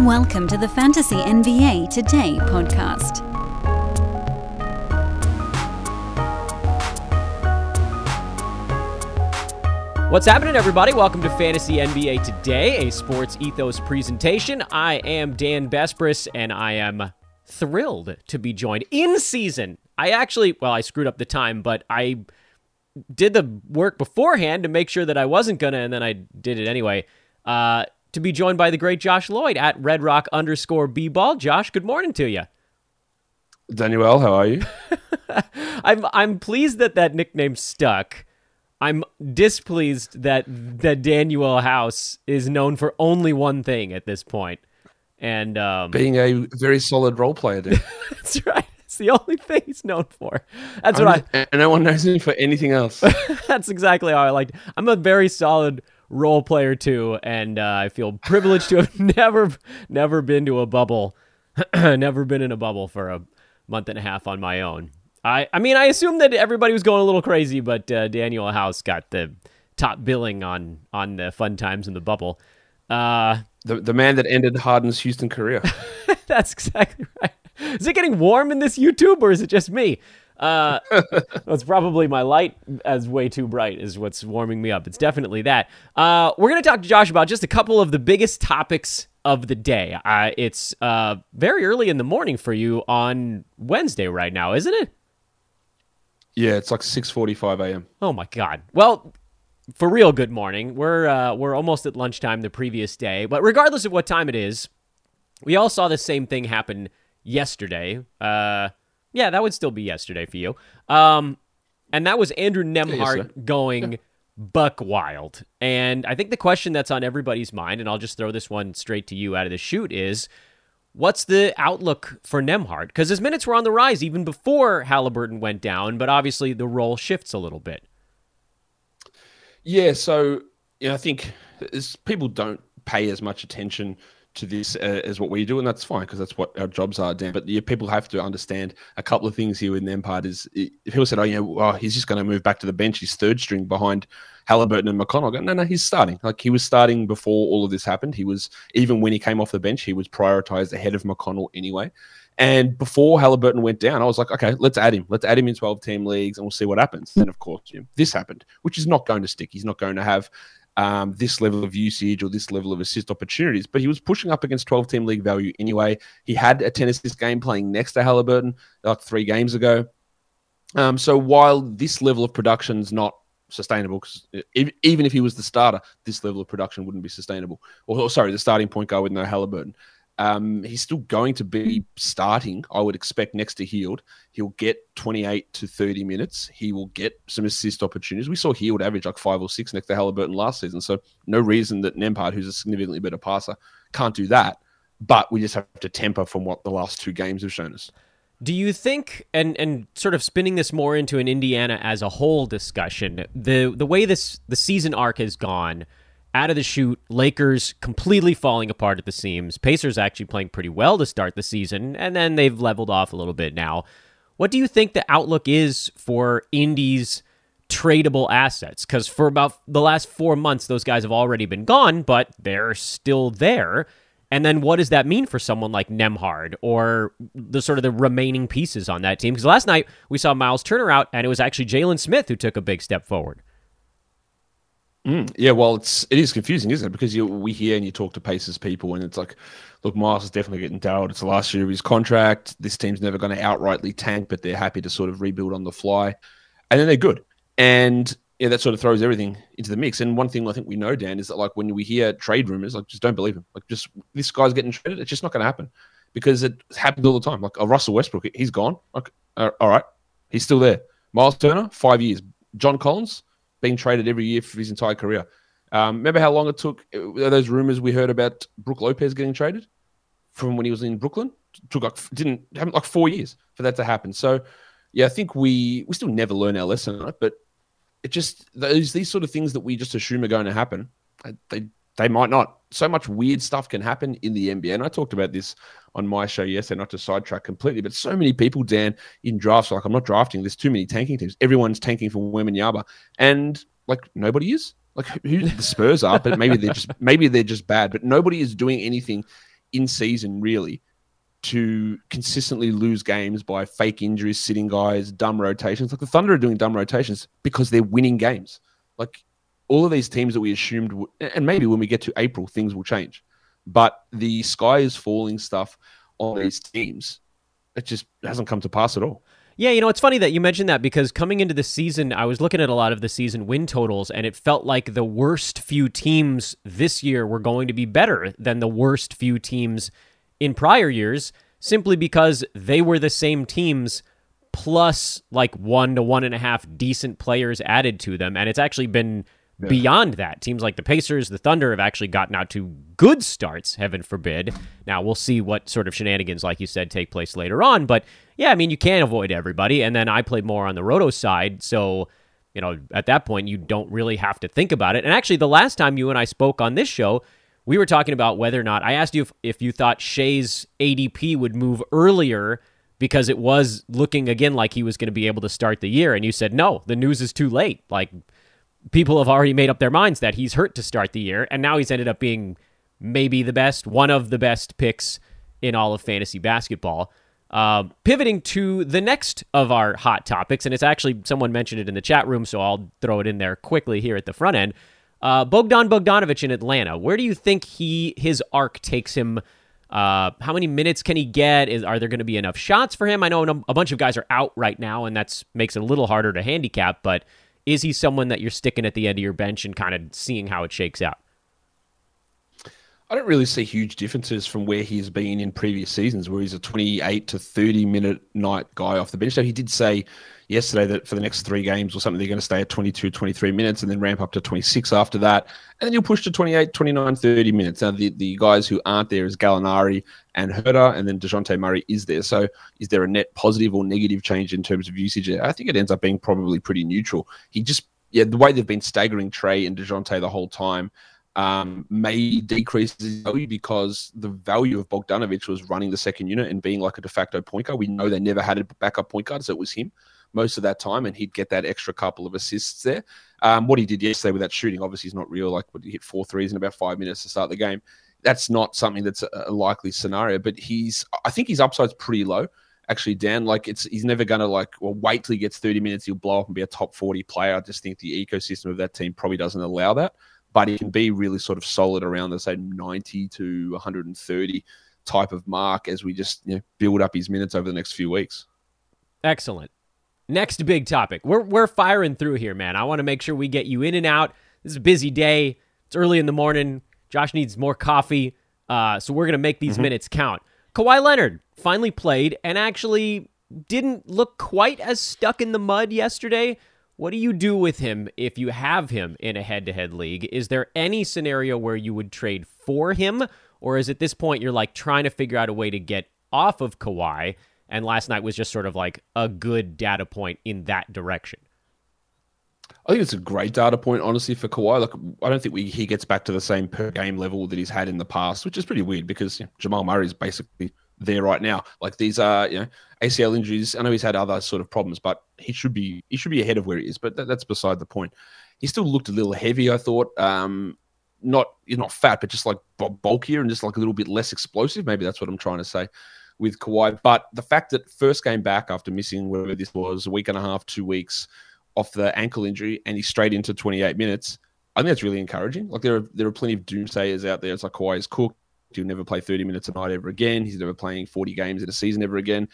Welcome to the Fantasy NBA Today podcast. What's happening, everybody? Welcome to Fantasy NBA Today, a sports ethos presentation. I am Dan Besbris, and I am thrilled to be joined in season. I actually, well, I screwed up the time, but I did the work beforehand to make sure that I wasn't gonna, and then I did it anyway. Uh, to be joined by the great Josh Lloyd at Red Rock underscore B Ball. Josh, good morning to you. Daniel, how are you? I'm I'm pleased that that nickname stuck. I'm displeased that that Danuel House is known for only one thing at this point, and um, being a very solid role player. Dude. that's right. It's the only thing he's known for. That's what I. And no one knows him for anything else. that's exactly how I like. I'm a very solid role player too, and uh, I feel privileged to have never, never been to a bubble, never been in a bubble for a month and a half on my own. I, I mean, I assume that everybody was going a little crazy, but uh, Danuel House got the top billing on on the fun times in the bubble. Uh, the the man that ended Harden's Houston career. that's exactly right. Is it getting warm in this YouTube, or is it just me? Uh, it's probably my light as way too bright is what's warming me up. It's definitely that. Uh, we're going to talk to Josh about just a couple of the biggest topics of the day. Uh, it's uh, very early in the morning for you on Wednesday right now, isn't it? Yeah, it's like six forty-five a.m. Oh my god! Well, for real, good morning. We're uh, we're almost at lunchtime the previous day, but regardless of what time it is, we all saw the same thing happen yesterday. Uh, yeah, that would still be yesterday for you. Um, and that was Andrew Nembhard yes, going buck wild. And I think the question that's on everybody's mind, and I'll just throw this one straight to you out of the shoot, is what's the outlook for Nembhard? Because his minutes were on the rise even before Halliburton went down, but obviously the role shifts a little bit. Yeah, so you know, I think people don't pay as much attention to this uh, as what we do, and that's fine because that's what our jobs are, Dan. But people have to understand a couple of things here with Nembhard is if people said, "Oh, yeah, well, he's just going to move back to the bench. He's third string behind Halliburton and McConnell." Go, no, no, he's starting. Like he was starting before all of this happened. He was even when he came off the bench, he was prioritized ahead of McConnell anyway. And before Halliburton went down, I was like, okay, let's add him. Let's add him in 12 team leagues and we'll see what happens. Then, of course, you know, this happened, which is not going to stick. He's not going to have um, this level of usage or this level of assist opportunities, but he was pushing up against 12 team league value anyway. He had a 10 assist game playing next to Halliburton like three games ago. Um, so while this level of production is not sustainable, because even if he was the starter, this level of production wouldn't be sustainable. Or, or sorry, the starting point guard with no Halliburton. Um, he's still going to be starting, I would expect, next to Hield. He'll get 28 to 30 minutes. He will get some assist opportunities. We saw Hield average like five or six next to Halliburton last season. So, no reason that Nembhard, who's a significantly better passer, can't do that. But we just have to temper from what the last two games have shown us. Do you think, and and sort of spinning this more into an Indiana as a whole discussion, the the way this the season arc has gone, out of the chute, Lakers completely falling apart at the seams. Pacers actually playing pretty well to start the season, and then they've leveled off a little bit now. What do you think the outlook is for Indy's tradable assets? Because for about the last four months, those guys have already been gone, but they're still there. And then what does that mean for someone like Nembhard or the sort of the remaining pieces on that team? Because last night we saw Miles Turner out, and it was actually Jalen Smith who took a big step forward. Mm, yeah, well, it's it is confusing, isn't it? Because you we hear and you talk to Pacers people, and it's like, look, Miles is definitely getting doubted. It's the last year of his contract. This team's never going to outrightly tank, but they're happy to sort of rebuild on the fly, and then they're good. And yeah, that sort of throws everything into the mix. And one thing I think we know, Dan, is that like when we hear trade rumors, like just don't believe them. Like just this guy's getting traded, it's just not going to happen because it happens all the time. Like a Russell Westbrook, he's gone. Like uh, all right, he's still there. Miles Turner, five years. John Collins, been traded every year for his entire career. Um, remember how long it took uh, those rumors we heard about Brook Lopez getting traded from when he was in Brooklyn? Took like didn't happen like four years for that to happen. So yeah, I think we we still never learn our lesson but it just those these sort of things that we just assume are going to happen, they they might not. So much weird stuff can happen in the NBA. And I talked about this on my show yesterday, not to sidetrack completely, but so many people, Dan, in drafts, like I'm not drafting. There's too many tanking teams. Everyone's tanking for and Yaba. And like nobody is. Like who the Spurs are, but maybe they're just maybe they're just bad. But nobody is doing anything in season, really, to consistently lose games by fake injuries, sitting guys, dumb rotations. Like the Thunder are doing dumb rotations because they're winning games. Like all of these teams that we assumed, would, and maybe when we get to April, things will change. But the sky is falling stuff on these teams, it just hasn't come to pass at all. Yeah, you know, it's funny that you mentioned that because coming into the season, I was looking at a lot of the season win totals, and it felt like the worst few teams this year were going to be better than the worst few teams in prior years, simply because they were the same teams plus like one to one and a half decent players added to them. And it's actually been yeah. beyond that. Teams like the Pacers, the Thunder have actually gotten out to good starts, heaven forbid. Now, we'll see what sort of shenanigans, like you said, take place later on. But yeah, I mean, you can't avoid everybody. And then I play more on the roto side. So, you know, at that point, you don't really have to think about it. And actually, the last time you and I spoke on this show, we were talking about whether or not I asked you if, if you thought Shai's ADP would move earlier because it was looking again like he was going to be able to start the year. And you said, no, the news is too late. Like, people have already made up their minds that he's hurt to start the year, and now he's ended up being maybe the best, one of the best picks in all of fantasy basketball. Uh, pivoting to the next of our hot topics, and it's actually someone mentioned it in the chat room, so I'll throw it in there quickly here at the front end. Uh, Bogdan Bogdanovic in Atlanta. Where do you think he his arc takes him? Uh, how many minutes can he get? Is are there going to be enough shots for him? I know a bunch of guys are out right now, and that's makes it a little harder to handicap. But is he someone that you're sticking at the end of your bench and kind of seeing how it shakes out? I don't really see huge differences from where he's been in previous seasons, where he's a 28 to 30 minute night guy off the bench. Now, he did say yesterday that for the next three games or something, they're going to stay at 22, 23 minutes and then ramp up to 26 after that. And then you'll push to 28, 29, 30 minutes. Now, the, the guys who aren't there is Gallinari and Huerter, and then DeJounte Murray is there. So is there a net positive or negative change in terms of usage? I think it ends up being probably pretty neutral. He just, yeah, the way they've been staggering Trey and DeJounte the whole time – um, may decrease his value because the value of Bogdanovic was running the second unit and being like a de facto point guard. We know they never had a backup point guard, so it was him most of that time, and he'd get that extra couple of assists there. Um, what he did yesterday with that shooting, obviously, is not real. Like, he hit four threes in about five minutes to start the game. That's not something that's a likely scenario, but he's, I think his upside's pretty low actually Dan. Like it's he's never gonna like well wait till he gets 30 minutes, he'll blow up and be a top 40 player. I just think the ecosystem of that team probably doesn't allow that but he can be really sort of solid around the say 90 to 130 type of mark as we just you know, build up his minutes over the next few weeks. Excellent. Next big topic. We're we're firing through here, man. I want to make sure we get you in and out. This is a busy day. It's early in the morning. Josh needs more coffee, uh, so we're gonna make these mm-hmm. minutes count. Kawhi Leonard finally played and actually didn't look quite as stuck in the mud yesterday. What do you do with him if you have him in a head to head league? Is there any scenario where you would trade for him? Or is at this point you're like trying to figure out a way to get off of Kawhi? And last night was just sort of like a good data point in that direction. I think it's a great data point, honestly, for Kawhi. Like, I don't think we, he gets back to the same per game level that he's had in the past, which is pretty weird because you know, Jamal Murray is basically there right now. Like these are, you know, ACL injuries. I know he's had other sort of problems, but he should be he should be ahead of where he is. But that, that's beside the point. He still looked a little heavy. I thought, um, not not fat, but just like bulkier and just like a little bit less explosive. Maybe that's what I'm trying to say with Kawhi. But the fact that first game back after missing whatever this was a week and a half, two weeks off the ankle injury, and he's straight into 28 minutes. I think that's really encouraging. Like there are there are plenty of doomsayers out there. It's like Kawhi is cooked. He'll never play 30 minutes a night ever again. He's never playing 40 games in a season ever again.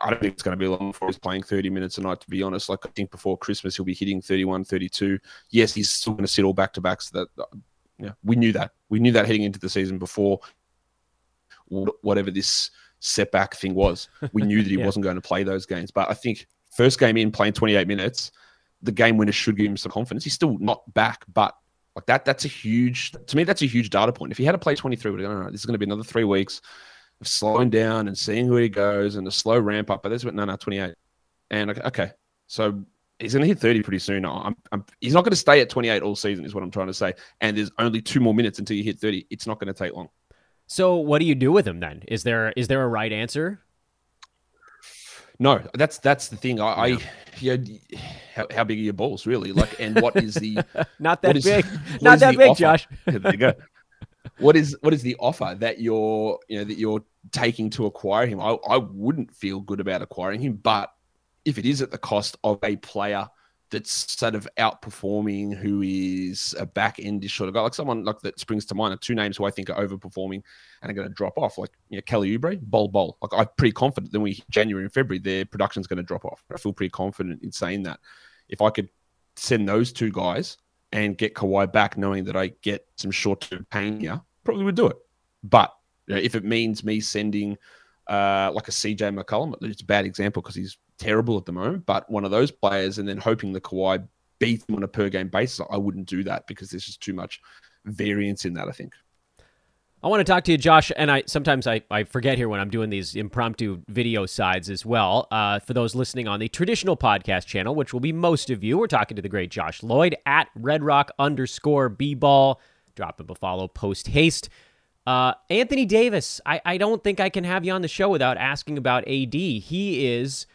I don't think it's going to be long before he's playing 30 minutes a night, to be honest. Like, I think before Christmas, he'll be hitting 31, 32. Yes, he's still going to sit all back to backs. That, uh, yeah, we knew that. We knew that heading into the season before whatever this setback thing was. We knew that he yeah. wasn't going to play those games. But I think first game in, playing 28 minutes, the game winner should give him some confidence. He's still not back, but like that, that's a huge, to me, that's a huge data point. If he had to play 23, we'd go, no, no, this is going to be another three weeks of slowing down and seeing where he goes and a slow ramp up. But this went no, no, 28. And okay, so he's going to hit 30 pretty soon. I'm, I'm, he's not going to stay at 28 all season, is what I'm trying to say. And there's only two more minutes until you hit 30. It's not going to take long. So what do you do with him then? Is there is there a right answer? No, that's that's the thing. I, yeah. I know, how, how, big are your balls really? Like, and what is the not that big, not that big, offer? Josh. there you go. what is what is the offer that you're you know that you're taking to acquire him? I, I wouldn't feel good about acquiring him, but if it is at the cost of a player that's sort of outperforming, who is a back end sort of guy, like someone like that springs to mind, are two names who I think are overperforming and are going to drop off, like you know, Kelly Oubre, Bol Bol. Like I'm pretty confident that we January and February their production's going to drop off. I feel pretty confident in saying that. If I could send those two guys and get Kawhi back, knowing that I get some short term pain here, probably would do it. But you know, if it means me sending uh, like a CJ McCollum, it's a bad example because he's terrible at the moment, but one of those players and then hoping the Kawhi beats him on a per game basis, I wouldn't do that because there's just too much variance in that, I think. I want to talk to you, Josh, and I sometimes I, I forget here when I'm doing these impromptu video sides as well. Uh, for those listening on the traditional podcast channel, which will be most of you, we're talking to the great Josh Lloyd at Red Rock underscore B ball. Drop him a follow post haste. Uh, Anthony Davis, I, I don't think I can have you on the show without asking about AD. He is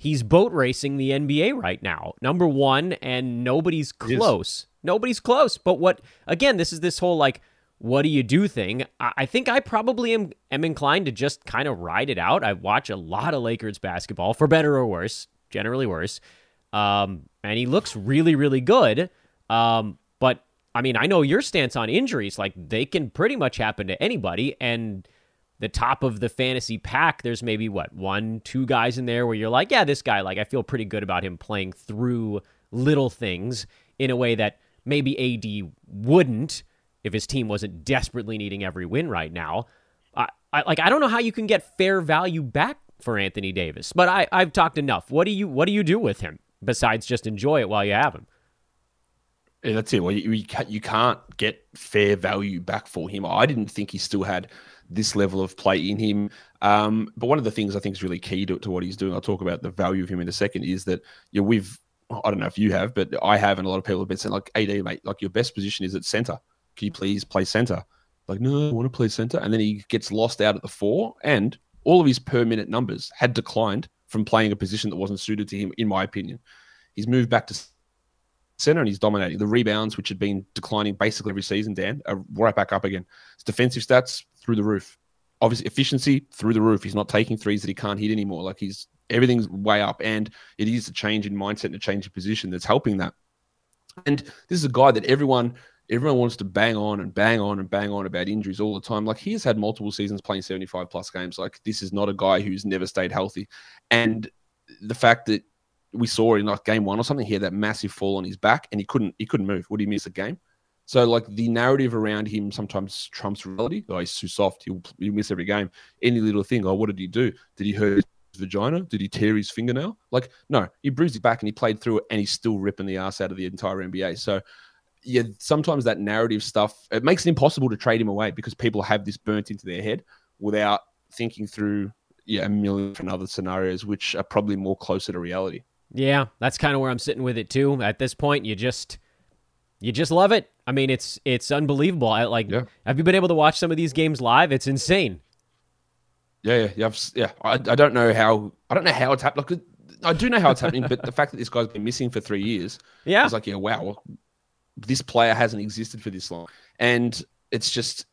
he's boat racing the NBA right now. Number one, and nobody's close. Nobody's close. But what, again, this is this whole like, what do you do thing. I, I think I probably am, am inclined to just kind of ride it out. I watch a lot of Lakers basketball, for better or worse, generally worse. Um, and he looks really, really good. Um, but I mean, I know your stance on injuries. Like, they can pretty much happen to anybody. And, the top of the fantasy pack, there's maybe what one, two guys in there where you're like, yeah, this guy, like I feel pretty good about him playing through little things in a way that maybe AD wouldn't if his team wasn't desperately needing every win right now. I, I like I don't know how you can get fair value back for Anthony Davis, but I I've talked enough. What do you what do you do with him besides just enjoy it while you have him? Yeah, that's it. Well, you, you, can't, you can't get fair value back for him. I didn't think he still had this level of play in him. Um, but one of the things I think is really key to, to what he's doing, I'll talk about the value of him in a second, is that you know, we've, I don't know if you have, but I have, and a lot of people have been saying, like, AD, mate, like your best position is at center. Can you please play center? Like, no, I want to play center. And then he gets lost out at the four, and all of his per minute numbers had declined from playing a position that wasn't suited to him, in my opinion. He's moved back to center and he's dominating. The rebounds, which had been declining basically every season, Dan, are right back up again. His defensive stats through the roof. Obviously, efficiency through the roof. He's not taking threes that he can't hit anymore. Like he's everything's way up, and it is a change in mindset and a change in position that's helping that. And this is a guy that everyone everyone wants to bang on and bang on and bang on about injuries all the time. Like he has had multiple seasons playing 75 plus games. Like this is not a guy who's never stayed healthy. And the fact that we saw in like game one or something, he had that massive fall on his back and he couldn't he couldn't move. Would he miss a game? So like the narrative around him sometimes trumps reality. Oh, he's too soft. He'll, he'll miss every game. Any little thing. Oh, what did he do? Did he hurt his vagina? Did he tear his fingernail? Like no, he bruised his back and he played through it, and he's still ripping the ass out of the entire NBA. So yeah, sometimes that narrative stuff it makes it impossible to trade him away because people have this burnt into their head without thinking through yeah a million different other scenarios, which are probably more closer to reality. Yeah, that's kind of where I'm sitting with it too. At this point, you just you just love it. I mean, it's it's unbelievable. I like. Yeah. Have you been able to watch some of these games live? It's insane. Yeah, yeah, yeah. yeah. I, I don't know how I don't know how it's happening. Like, I do know how it's happening, but the fact that this guy's been missing for three years, yeah, it's like, yeah, wow, this player hasn't existed for this long, and it's just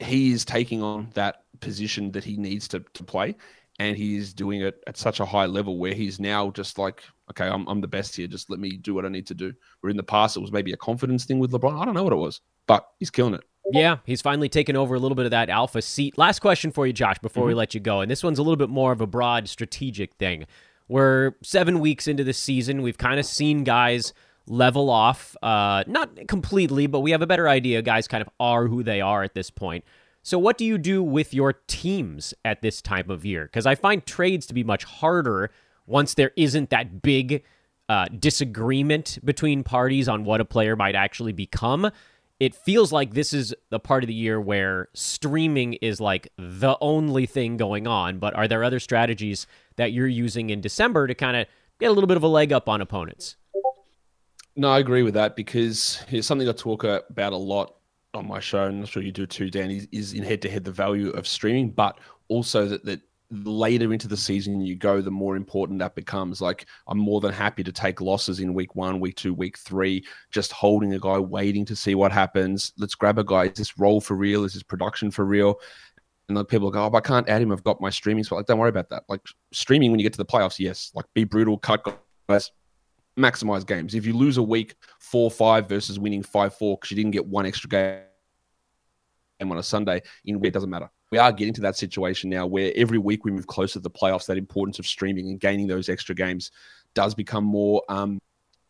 he is taking on that position that he needs to to play, and he's doing it at such a high level where he's now just like, okay, I'm, I'm the best here. Just let me do what I need to do. Where in the past it was maybe a confidence thing with LeBron. I don't know what it was, but he's killing it. Yeah, he's finally taken over a little bit of that alpha seat. Last question for you, Josh, before mm-hmm. we let you go. And this one's a little bit more of a broad strategic thing. We're seven weeks into the season. We've kind of seen guys level off, uh, not completely, but we have a better idea. Guys kind of are who they are at this point. So, what do you do with your teams at this time of year? Because I find trades to be much harder once there isn't that big uh, disagreement between parties on what a player might actually become. It feels like this is the part of the year where streaming is like the only thing going on. But are there other strategies that you're using in December to kind of get a little bit of a leg up on opponents? No, I agree with that because it's something I talk about a lot on my show, and I'm sure you do too, Dan, is, is in head to head the value of streaming, but also that, that later into the season you go, the more important that becomes. Like, I'm more than happy to take losses in week one, week two, week three, just holding a guy, waiting to see what happens. Let's grab a guy. Is this role for real? Is this production for real? And then people go, oh, I can't add him. I've got my streaming spot. Like, don't worry about that. Like, streaming when you get to the playoffs, yes. Like, be brutal, cut guys, maximize games. If you lose a week 4 5 versus winning 5 4 because you didn't get one extra game on a Sunday, in it doesn't matter we are getting to that situation now where every week we move closer to the playoffs, that importance of streaming and gaining those extra games does become more um,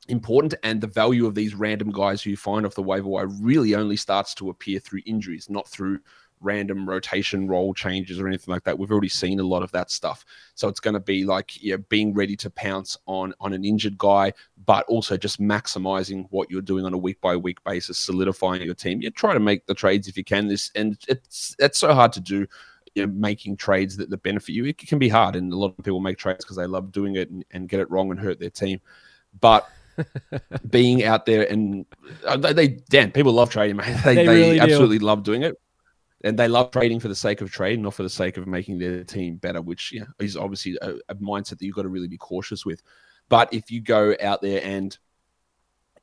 important. And the value of these random guys who you find off the waiver wire really only starts to appear through injuries, not through random rotation role changes or anything like that. We've already seen a lot of that stuff. So it's going to be like yeah, being ready to pounce on on an injured guy, but also just maximizing what you're doing on a week by week basis, solidifying your team. You try to make the trades if you can. This and it's it's so hard to do. You know, making trades that, that benefit you, it can be hard, and a lot of people make trades because they love doing it and, and get it wrong and hurt their team. But being out there and uh, they, they Dan, people love trading, man. They, they, they really absolutely do. love doing it and they love trading for the sake of trading, not for the sake of making their team better, which is obviously a, a mindset that you've got to really be cautious with. But if you go out there and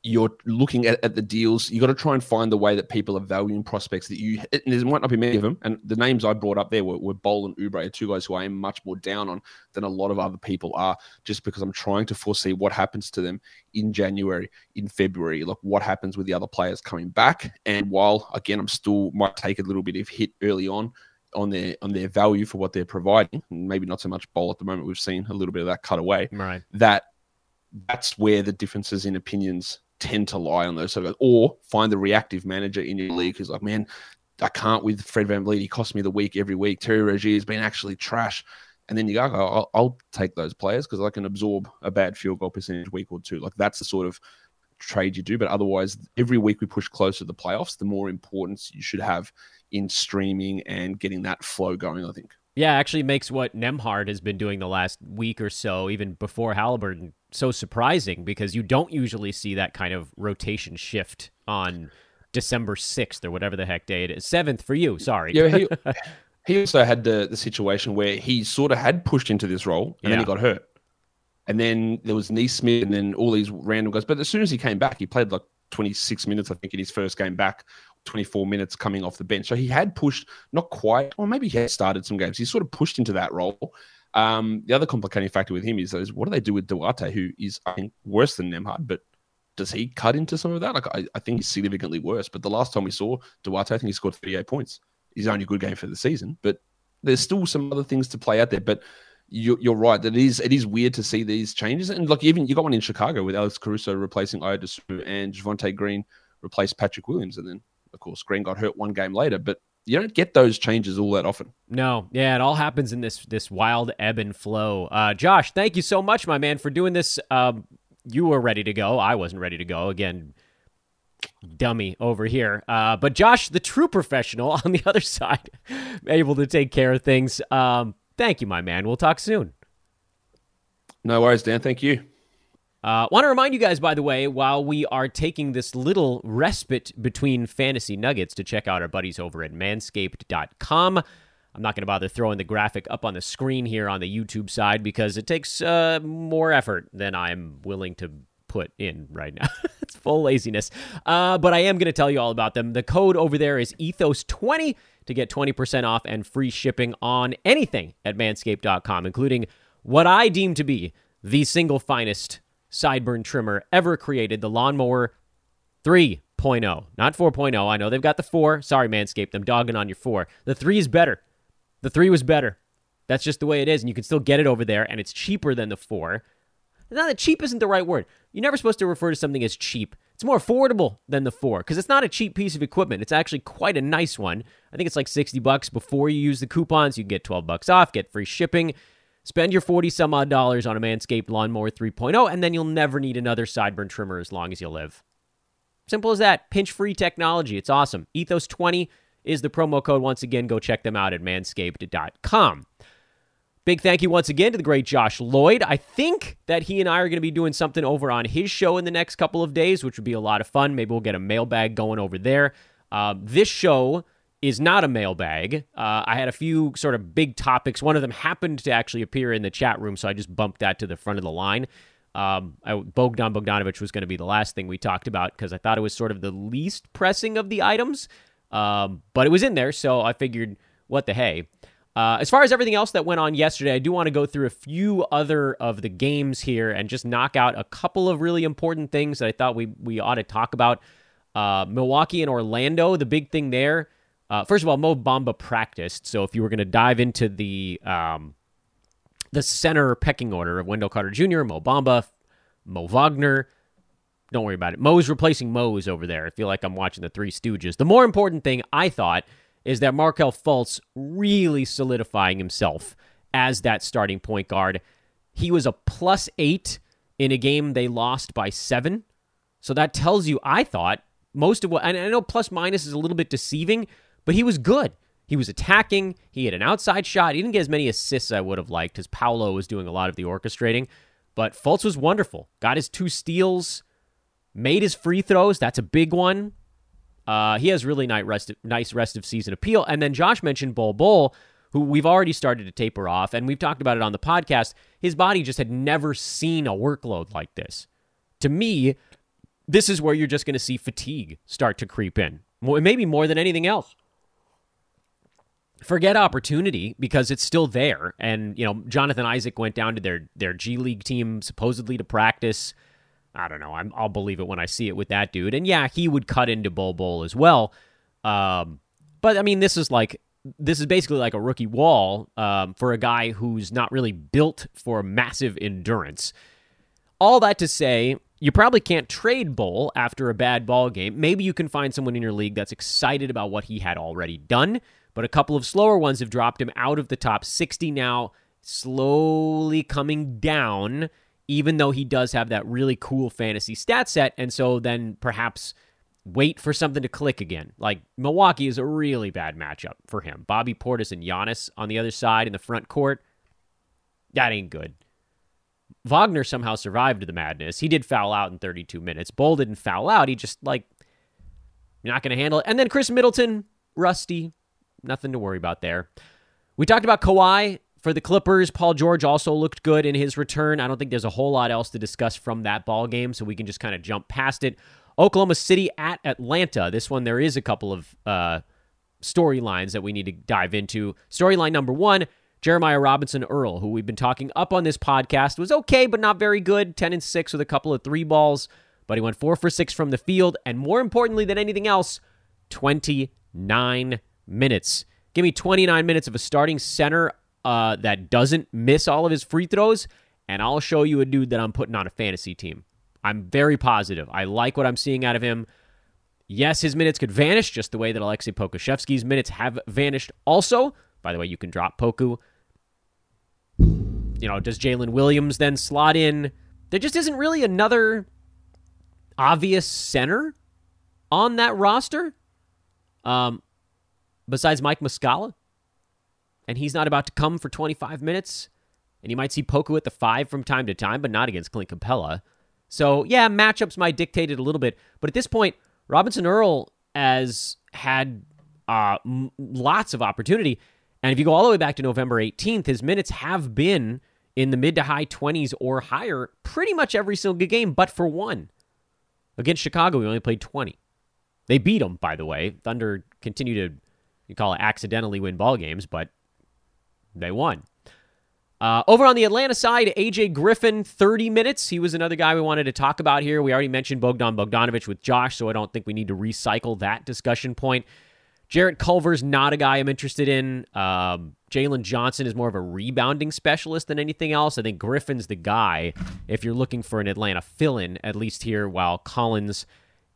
you're looking at, at the deals, you got to try and find the way that people are valuing prospects that you. there might not be many of them, and the names I brought up there were, were Bol and Oubre, two guys who I am much more down on than a lot of other people are, just because I'm trying to foresee what happens to them in January, in February, like what happens with the other players coming back. And while again, I'm still might take a little bit of hit early on on their on their value for what they're providing, maybe not so much Bol at the moment. We've seen a little bit of that cut away. Right. That that's where the differences in opinions tend to lie on those sort of, or find the reactive manager in your league who's like, man, I can't with Fred Van VanVleet. He costs me the week every week. Terry Rozier has been actually trash. And then you go, I'll, I'll take those players because I can absorb a bad field goal percentage week or two. Like that's the sort of trade you do. But otherwise, every week we push closer to the playoffs, the more importance you should have in streaming and getting that flow going, I think. Yeah, actually makes what Nembhard has been doing the last week or so, even before Halliburton, so surprising because you don't usually see that kind of rotation shift on December 6th or whatever the heck day it is. 7th for you, sorry. Yeah, he, he also had the, the situation where he sort of had pushed into this role and yeah. then he got hurt. And then there was Nesmith and then all these random guys. But as soon as he came back, he played like 26 minutes, I think, in his first game back 24 minutes coming off the bench. So he had pushed, not quite, or maybe he had started some games. He sort of pushed into that role. Um, the other complicating factor with him is, is what do they do with Duarte, who is, I think, worse than Nembhard, but does he cut into some of that? Like, I, I, think he's significantly worse. But the last time we saw Duarte, I think he scored 38 points. He's only good game for the season, but there's still some other things to play out there. But you, are right that it is it is weird to see these changes. And look, even you got one in Chicago with Alex Caruso replacing Ayo and Javonte Green replaced Patrick Williams, and then of course, Green got hurt one game later, but you don't get those changes all that often. No, yeah, it all happens in this this wild ebb and flow. Uh, Josh, thank you so much, my man, for doing this. Um, you were ready to go. I wasn't ready to go. Again, dummy over here. Uh, but Josh, the true professional on the other side, able to take care of things. Um, thank you, my man. We'll talk soon. No worries, Dan. Thank you. Uh, Want to remind you guys, by the way, while we are taking this little respite between fantasy nuggets, to check out our buddies over at manscaped.com. I'm not going to bother throwing the graphic up on the screen here on the YouTube side because it takes uh, more effort than I'm willing to put in right now. it's full laziness. Uh, but I am going to tell you all about them. The code over there is ethos20 to get 20% off and free shipping on anything at manscaped.com, including what I deem to be the single finest sideburn trimmer ever created, the Lawnmower 3.0, not 4.0. I know they've got the 4. Sorry, Manscaped, I'm dogging on your 4. The 3 is better. The 3 was better. That's just the way it is, and you can still get it over there, and it's cheaper than the 4. Now, that cheap isn't the right word. You're never supposed to refer to something as cheap. It's more affordable than the 4 because it's not a cheap piece of equipment. It's actually quite a nice one. I think it's like 60 bucks before you use the coupons. You can get 12 bucks off, get free shipping. Spend your 40 some odd dollars on a Manscaped Lawnmower 3.0, and then you'll never need another sideburn trimmer as long as you live. Simple as that. Pinch free technology. It's awesome. Ethos20 is the promo code. Once again, go check them out at manscaped.com. Big thank you once again to the great Josh Lloyd. I think that he and I are going to be doing something over on his show in the next couple of days, which would be a lot of fun. Maybe we'll get a mailbag going over there. Uh, this show is not a mailbag. Uh, I had a few sort of big topics. One of them happened to actually appear in the chat room, so I just bumped that to the front of the line. Um, I, Bogdan Bogdanovic was going to be the last thing we talked about because I thought it was sort of the least pressing of the items, um, but it was in there, so I figured, what the hey. Uh, as far as everything else that went on yesterday, I do want to go through a few other of the games here and just knock out a couple of really important things that I thought we we ought to talk about. Uh, Milwaukee and Orlando, the big thing there. Uh, first of all, Mo Bamba practiced, so if you were going to dive into the um, the center pecking order of Wendell Carter Jr., Mo Bamba, Mo Wagner, don't worry about it. Mo's replacing Mo's over there. I feel like I'm watching the Three Stooges. The more important thing I thought is that Markelle Fultz really solidifying himself as that starting point guard. He was a plus eight in a game they lost by seven. So that tells you, I thought, most of what, and I know plus minus is a little bit deceiving, but he was good. He was attacking. He had an outside shot. He didn't get as many assists as I would have liked because Paolo was doing a lot of the orchestrating. But Fultz was wonderful. Got his two steals, made his free throws. That's a big one. Uh, he has really nice rest, nice rest of season appeal. And then Josh mentioned Bol Bol, who we've already started to taper off, and we've talked about it on the podcast. His body just had never seen a workload like this. To me, this is where you're just going to see fatigue start to creep in, maybe more than anything else. Forget opportunity because it's still there, and you know Jonathan Isaac went down to their their G League team supposedly to practice. I don't know. i will believe it when I see it with that dude. And yeah, he would cut into Bol Bol as well. Um, but I mean, this is like this is basically like a rookie wall um, for a guy who's not really built for massive endurance. All that to say, you probably can't trade Bol after a bad ball game. Maybe you can find someone in your league that's excited about what he had already done, but a couple of slower ones have dropped him out of the top 60 now, slowly coming down even though he does have that really cool fantasy stat set. And so then perhaps wait for something to click again. Like Milwaukee is a really bad matchup for him. Bobby Portis and Giannis on the other side in the front court. That ain't good. Wagner somehow survived the madness. He did foul out in 32 minutes. Bol didn't foul out. He just like you're not going to handle it. And then Khris Middleton, rusty, nothing to worry about there. We talked about Kawhi for the Clippers, Paul George also looked good in his return. I don't think there's a whole lot else to discuss from that ball game, so we can just kind of jump past it. Oklahoma City at Atlanta. This one, there is a couple of uh, storylines that we need to dive into. Storyline number one Jeremiah Robinson Earl, who we've been talking up on this podcast, was okay, but not very good. 10 and 6 with a couple of three balls, but he went 4 for 6 from the field. And more importantly than anything else, 29 minutes. Give me 29 minutes of a starting center uh, that doesn't miss all of his free throws, and I'll show you a dude that I'm putting on a fantasy team. I'm very positive. I like what I'm seeing out of him. Yes, his minutes could vanish just the way that Alexei Pokusevski's minutes have vanished. Also, by the way, you can drop Poku. You know, does Jalen Williams then slot in? There just isn't really another obvious center on that roster. Um, besides Mike Muscala and he's not about to come for 25 minutes. And you might see Poku at the five from time to time, but not against Clint Capela. So, yeah, matchups might dictate it a little bit. But at this point, Robinson Earl has had uh, m- lots of opportunity. And if you go all the way back to November 18th, his minutes have been in the mid to high 20s or higher pretty much every single game, but for one. Against Chicago, he only played 20. They beat him, by the way. Thunder continue to, you call it accidentally win ball games, but they won. Uh, over on the Atlanta side, AJ Griffin, 30 minutes. He was another guy we wanted to talk about here. We already mentioned Bogdan Bogdanovic with Josh, so I don't think we need to recycle that discussion point. Jarrett Culver's not a guy I'm interested in. Um, Jalen Johnson is more of a rebounding specialist than anything else. I think Griffin's the guy if you're looking for an Atlanta fill in, at least here, while Collins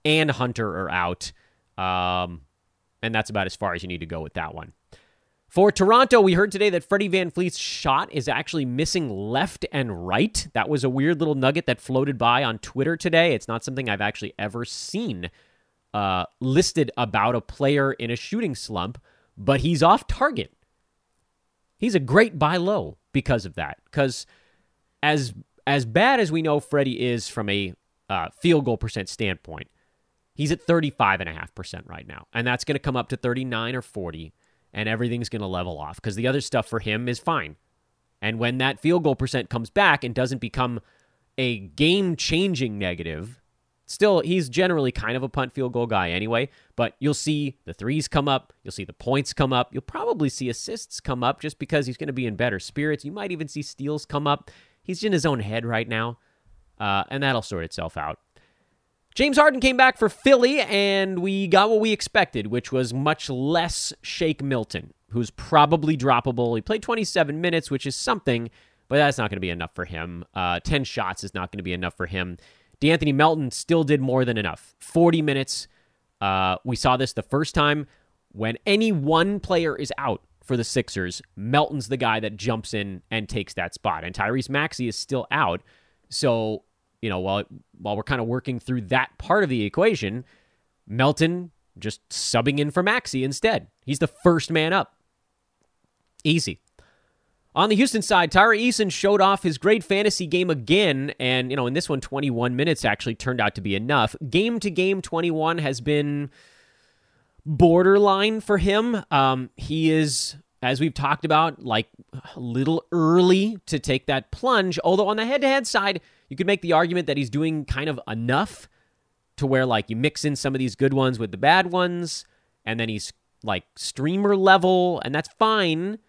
and Hunter are out. Um, and that's about as far as you need to go with that one. For Toronto, we heard today that Freddie VanVleet's shot is actually missing left and right. That was a weird little nugget that floated by on Twitter today. It's not something I've actually ever seen uh, listed about a player in a shooting slump, but he's off target. He's a great buy low because of that. Because as as bad as we know Freddie is from a uh, field goal percent standpoint, He's at 35.5% right now. And that's going to come up to 39 or 40, and everything's going to level off because the other stuff for him is fine. And when that field goal percent comes back and doesn't become a game changing negative, still, he's generally kind of a punt field goal guy anyway, but you'll see the threes come up. You'll see the points come up. You'll probably see assists come up just because he's going to be in better spirits. You might even see steals come up. He's in his own head right now, uh, and that'll sort itself out. James Harden came back for Philly, and we got what we expected, which was much less Shake Milton, who's probably droppable. He played 27 minutes, which is something, but that's not going to be enough for him. Uh, 10 shots is not going to be enough for him. De'Anthony Melton still did more than enough. 40 minutes. Uh, we saw this the first time when any one player is out for the Sixers, Melton's the guy that jumps in and takes that spot. And Tyrese Maxey is still out. So you know, while while we're kind of working through that part of the equation, Melton just subbing in for Maxey instead. He's the first man up. Easy. On the Houston side, Tari Eason showed off his great fantasy game again, and you know, in this one, 21 minutes actually turned out to be enough. Game to game, 21 has been borderline for him. Um, he is, as we've talked about, like a little early to take that plunge. Although on the head to head side, you could make the argument that he's doing kind of enough to where like you mix in some of these good ones with the bad ones, and then he's like streamer level, and that's fine.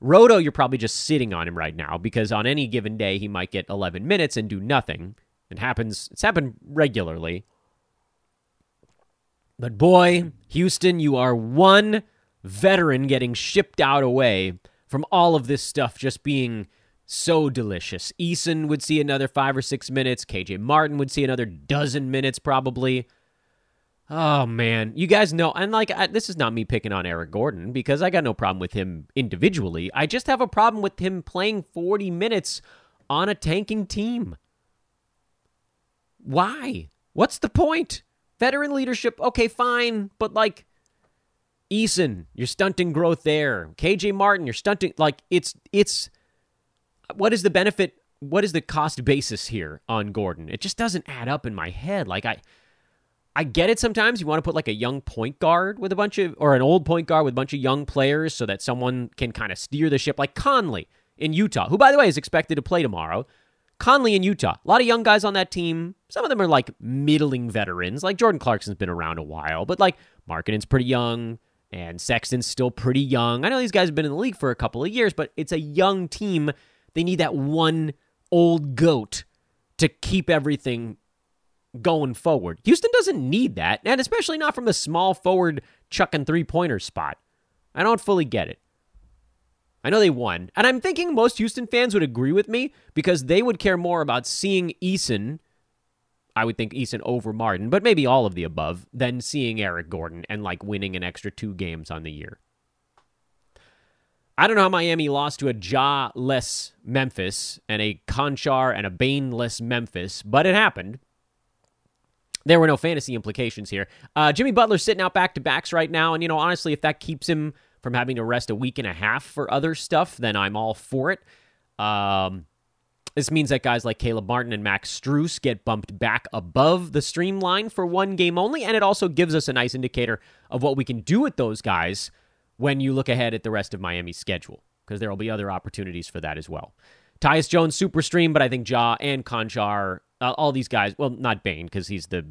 Roto, you're probably just sitting on him right now because on any given day he might get 11 minutes and do nothing. It happens. It's happened regularly. But boy, Houston, you are one veteran getting shipped out away from all of this stuff just being so delicious. Eason would see another five or six minutes. KJ Martin would see another dozen minutes, probably. Oh man, you guys know, and like I, this is not me picking on Eric Gordon because I got no problem with him individually. I just have a problem with him playing 40 minutes on a tanking team. Why? What's the point? Veteran leadership, okay, fine, but like Eason, you're stunting growth there. KJ Martin, you're stunting like it's it's what is the benefit? What is the cost basis here on Gordon? It just doesn't add up in my head. Like I, I get it. Sometimes you want to put like a young point guard with a bunch of, or an old point guard with a bunch of young players, so that someone can kind of steer the ship, like Conley in Utah, who by the way is expected to play tomorrow. Conley in Utah, a lot of young guys on that team. Some of them are like middling veterans. Like Jordan Clarkson's been around a while, but like Markkanen's pretty young and Sexton's still pretty young. I know these guys have been in the league for a couple of years, but it's a young team they need that one old goat to keep everything going forward. Houston doesn't need that, and especially not from the small forward chucking three pointer spot. I don't fully get it. I know they won, and I'm thinking most Houston fans would agree with me because they would care more about seeing Eason. I would think Eason over Martin, but maybe all of the above, than seeing Eric Gordon and like winning an extra two games on the year. I don't know how Miami lost to a Ja less Memphis and a Konchar and a Bane less Memphis, but it happened. There were no fantasy implications here. Uh, Jimmy Butler's sitting out back to backs right now, and you know honestly, if that keeps him from having to rest a week and a half for other stuff, then I'm all for it. Um, this means that guys like Caleb Martin and Max Strus get bumped back above the streamline for one game only, and it also gives us a nice indicator of what we can do with those guys when you look ahead at the rest of Miami's schedule, because there will be other opportunities for that as well. Tyus Jones, super stream, but I think Ja and Konchar, uh, all these guys, well, not Bane, because he's the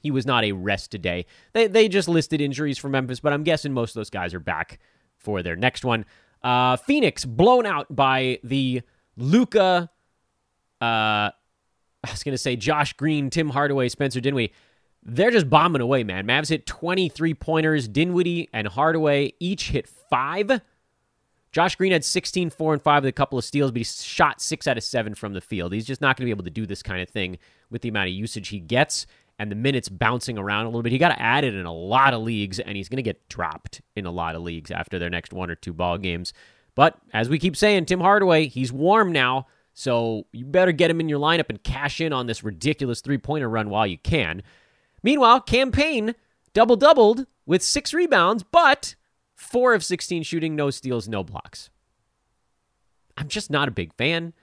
he was not a rest today. They they just listed injuries for Memphis, but I'm guessing most of those guys are back for their next one. Uh, Phoenix blown out by the Luka. Uh, I was gonna say Josh Green, Tim Hardaway, Spencer Dinwiddie they're just bombing away, man. Mavs hit 23 pointers. Dinwiddie and Hardaway each hit five. Josh Green had 16, 4, and 5 with a couple of steals, but he shot 6 out of 7 from the field. He's just not going to be able to do this kind of thing with the amount of usage he gets and the minutes bouncing around a little bit. He got to add it in a lot of leagues, and he's going to get dropped in a lot of leagues after their next one or two ball games. But as we keep saying, Tim Hardaway, he's warm now, so you better get him in your lineup and cash in on this ridiculous three pointer run while you can. Meanwhile, Cam Payne double doubled with six rebounds, but four of 16 shooting, no steals, no blocks. I'm just not a big fan.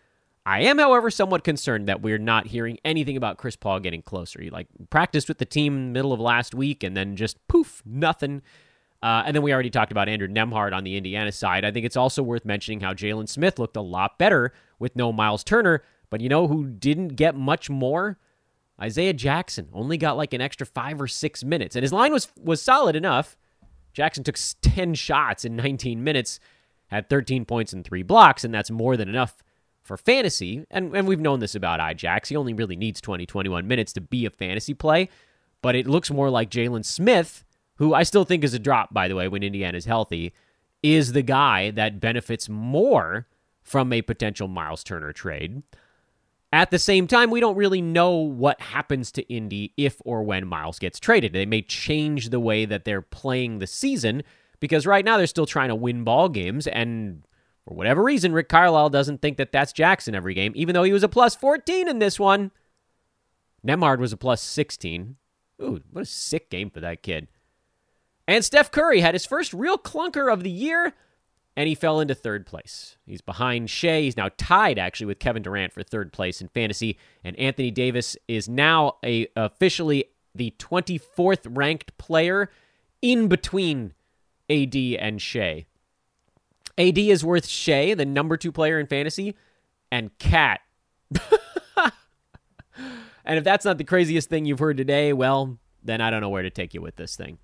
I am, however, somewhat concerned that we're not hearing anything about Chris Paul getting closer. He like practiced with the team middle of last week, and then just poof, nothing. Uh, and then we already talked about Andrew Nembhard on the Indiana side. I think it's also worth mentioning how Jalen Smith looked a lot better with no Miles Turner. But you know who didn't get much more? Isaiah Jackson only got like an extra five or six minutes, and his line was was solid enough. Jackson took ten shots in 19 minutes, had 13 points and three blocks, and that's more than enough for fantasy. And and we've known this about Ijax. He only really needs 20, 21 minutes to be a fantasy play. But it looks more like Jalen Smith, who I still think is a drop, by the way, when Indiana's healthy, is the guy that benefits more from a potential Miles Turner trade. At the same time, we don't really know what happens to Indy if or when Myles gets traded. They may change the way that they're playing the season because right now they're still trying to win ball games and for whatever reason Rick Carlisle doesn't think that that's Jackson every game even though he was a plus 14 in this one. Nembhard was a plus 16. Ooh, what a sick game for that kid. And Steph Curry had his first real clunker of the year and he fell into third place. He's behind Shai. He's now tied actually with Kevin Durant for third place in fantasy, and Anthony Davis is now a officially the 24th ranked player in between AD and Shai. AD is worth Shai, the number 2 player in fantasy, and KAT. and if that's not the craziest thing you've heard today, well, then I don't know where to take you with this thing.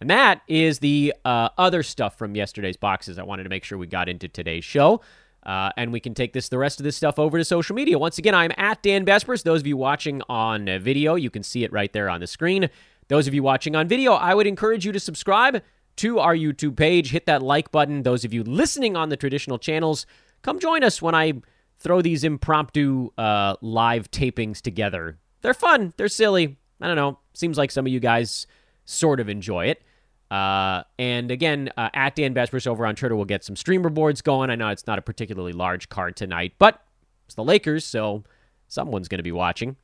And that is the uh, other stuff from yesterday's boxes I wanted to make sure we got into today's show. Uh, and we can take this the rest of this stuff over to social media. Once again, I'm at Dan Besbris. Those of you watching on video, you can see it right there on the screen. Those of you watching on video, I would encourage you to subscribe to our YouTube page. Hit that like button. Those of you listening on the traditional channels, come join us when I throw these impromptu uh, live tapings together. They're fun. They're silly. I don't know. Seems like some of you guys sort of enjoy it. Uh, and again, uh, at Dan Besbris over on Twitter, we'll get some streamer boards going. I know it's not a particularly large card tonight, but it's the Lakers, so someone's going to be watching.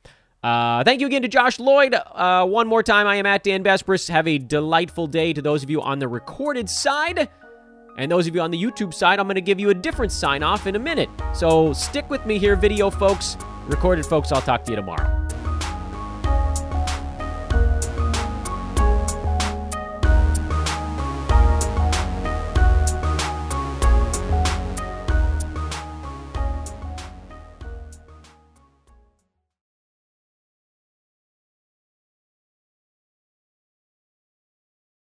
Uh, thank you again to Josh Lloyd. Uh, one more time, I am at Dan Besbris. Have a delightful day to those of you on the recorded side. And those of you on the YouTube side, I'm going to give you a different sign off in a minute. So stick with me here, video folks. Recorded folks, I'll talk to you tomorrow.